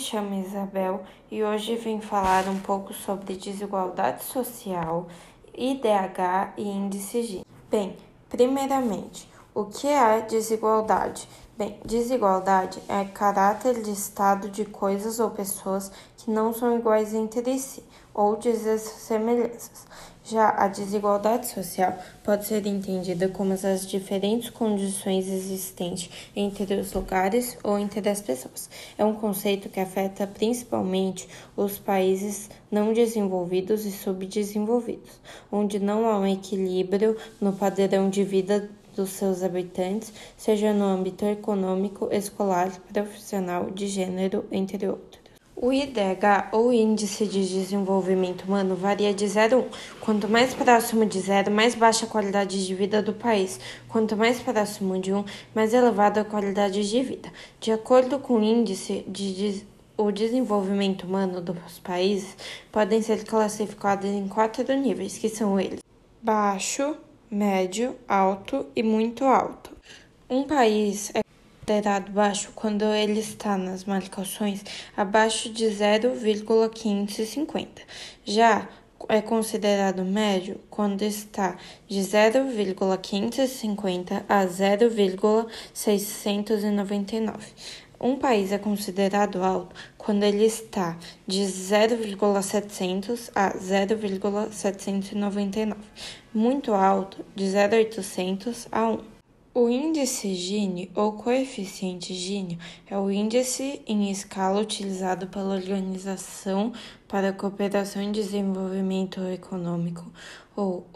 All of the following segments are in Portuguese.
chamo Isabel e hoje vim falar um pouco sobre desigualdade social, IDH e índice Gini. Bem, primeiramente, o que é desigualdade? Bem, desigualdade é caráter de estado de coisas ou pessoas que não são iguais entre si ou dessemelhanças. Já a desigualdade social pode ser entendida como as diferentes condições existentes entre os lugares ou entre as pessoas. É um conceito que afeta principalmente os países não desenvolvidos e subdesenvolvidos, onde não há um equilíbrio no padrão de vida dos seus habitantes, seja no âmbito econômico, escolar, profissional, de gênero, entre outros. O IDH, ou Índice de Desenvolvimento Humano, varia de 0 a 1. Quanto mais próximo de zero, mais baixa a qualidade de vida do país. Quanto mais próximo de 1, mais elevada a qualidade de vida. De acordo com o Índice de o desenvolvimento humano dos países podem ser classificados em quatro níveis, que são eles: baixo, médio, alto e muito alto. Um país é considerado baixo quando ele está nas marcações abaixo de 0,550. Já é considerado médio quando está de 0,550 a 0,699. Um país é considerado alto quando ele está de 0,700 a 0,799. Muito alto de 0,800 a 1. O índice Gini, ou coeficiente Gini, é o índice em escala utilizado pela Organização para a Cooperação e Desenvolvimento Econômico, ou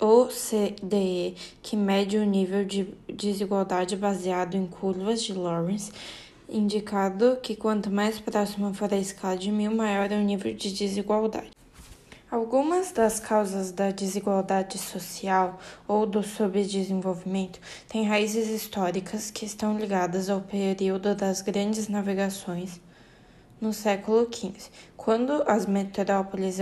OCDE, que mede o nível de desigualdade baseado em curvas de Lawrence, indicando que quanto mais próxima for a escala de mil, maior é o nível de desigualdade. Algumas das causas da desigualdade social ou do subdesenvolvimento têm raízes históricas que estão ligadas ao período das grandes navegações no século XV, quando as metrópoles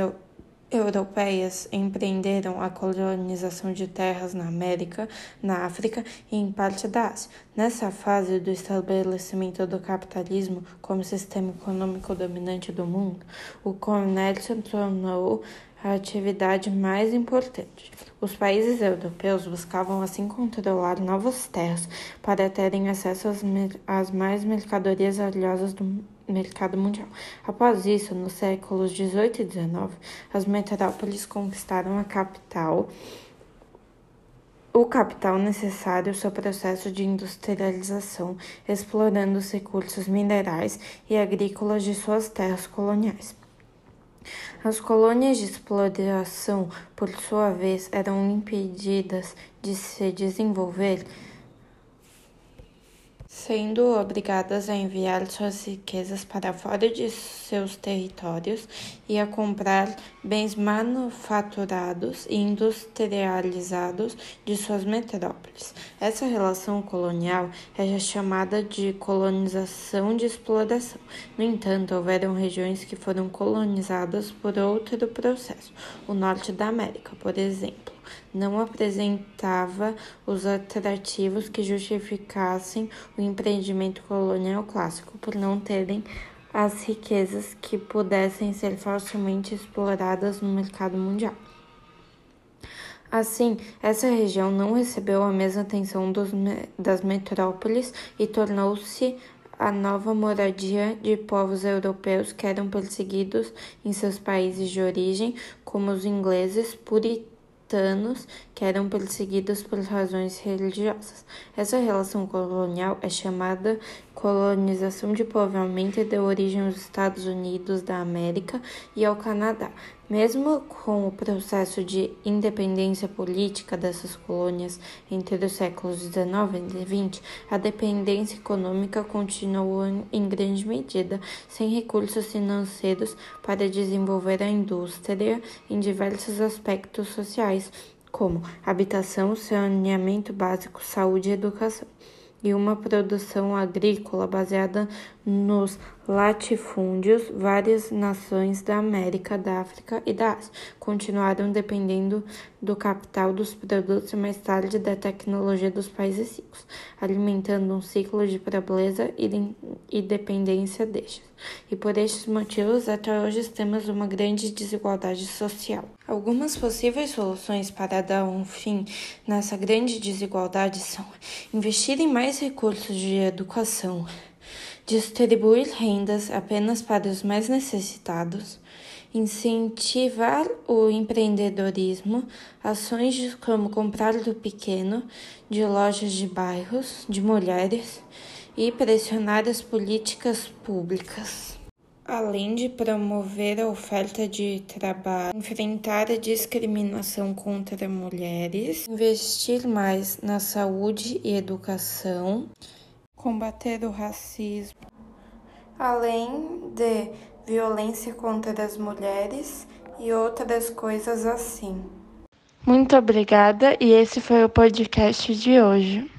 europeias empreenderam a colonização de terras na América, na África e em parte da Ásia. Nessa fase do estabelecimento do capitalismo como sistema econômico dominante do mundo, o comércio tornou a atividade mais importante. Os países europeus buscavam assim controlar novas terras para terem acesso às, às mais mercadorias valiosas do mercado mundial. Após isso, nos séculos 18 e 19, as metrópoles conquistaram a capital, o capital necessário ao seu processo de industrialização, explorando os recursos minerais e agrícolas de suas terras coloniais. As colônias de exploração, por sua vez, eram impedidas de se desenvolver sendo obrigadas a enviar suas riquezas para fora de seus territórios e a comprar bens manufaturados e industrializados de suas metrópoles. Essa relação colonial é chamada de colonização de exploração. No entanto, houveram regiões que foram colonizadas por outro processo. O norte da América, por exemplo não apresentava os atrativos que justificassem o empreendimento colonial clássico, por não terem as riquezas que pudessem ser facilmente exploradas no mercado mundial. Assim, essa região não recebeu a mesma atenção dos, das metrópoles e tornou-se a nova moradia de povos europeus que eram perseguidos em seus países de origem, como os ingleses, puritanos cristãos que eram perseguidos por razões religiosas. Essa relação colonial é chamada colonização de povoamento e deu origem aos Estados Unidos da América e ao Canadá. Mesmo com o processo de independência política dessas colônias entre os séculos XIX e XX, a dependência econômica continuou em grande medida, sem recursos financeiros para desenvolver a indústria em diversos aspectos sociais, como habitação, saneamento básico, saúde e educação e uma produção agrícola baseada nos latifúndios, várias nações da América, da África e da Ásia continuaram dependendo do capital dos produtos e mais tarde da tecnologia dos países ricos, alimentando um ciclo de pobreza e dependência destes. E por estes motivos, até hoje temos uma grande desigualdade social. Algumas possíveis soluções para dar um fim nessa grande desigualdade são investir em mais recursos de educação, distribuir rendas apenas para os mais necessitados, incentivar o empreendedorismo, ações como comprar do pequeno, de lojas de bairros, de mulheres e pressionar as políticas públicas. Além de promover a oferta de trabalho, enfrentar a discriminação contra mulheres, investir mais na saúde e educação, combater o racismo, além de violência contra as mulheres e outras coisas assim. Muito obrigada e esse foi o podcast de hoje.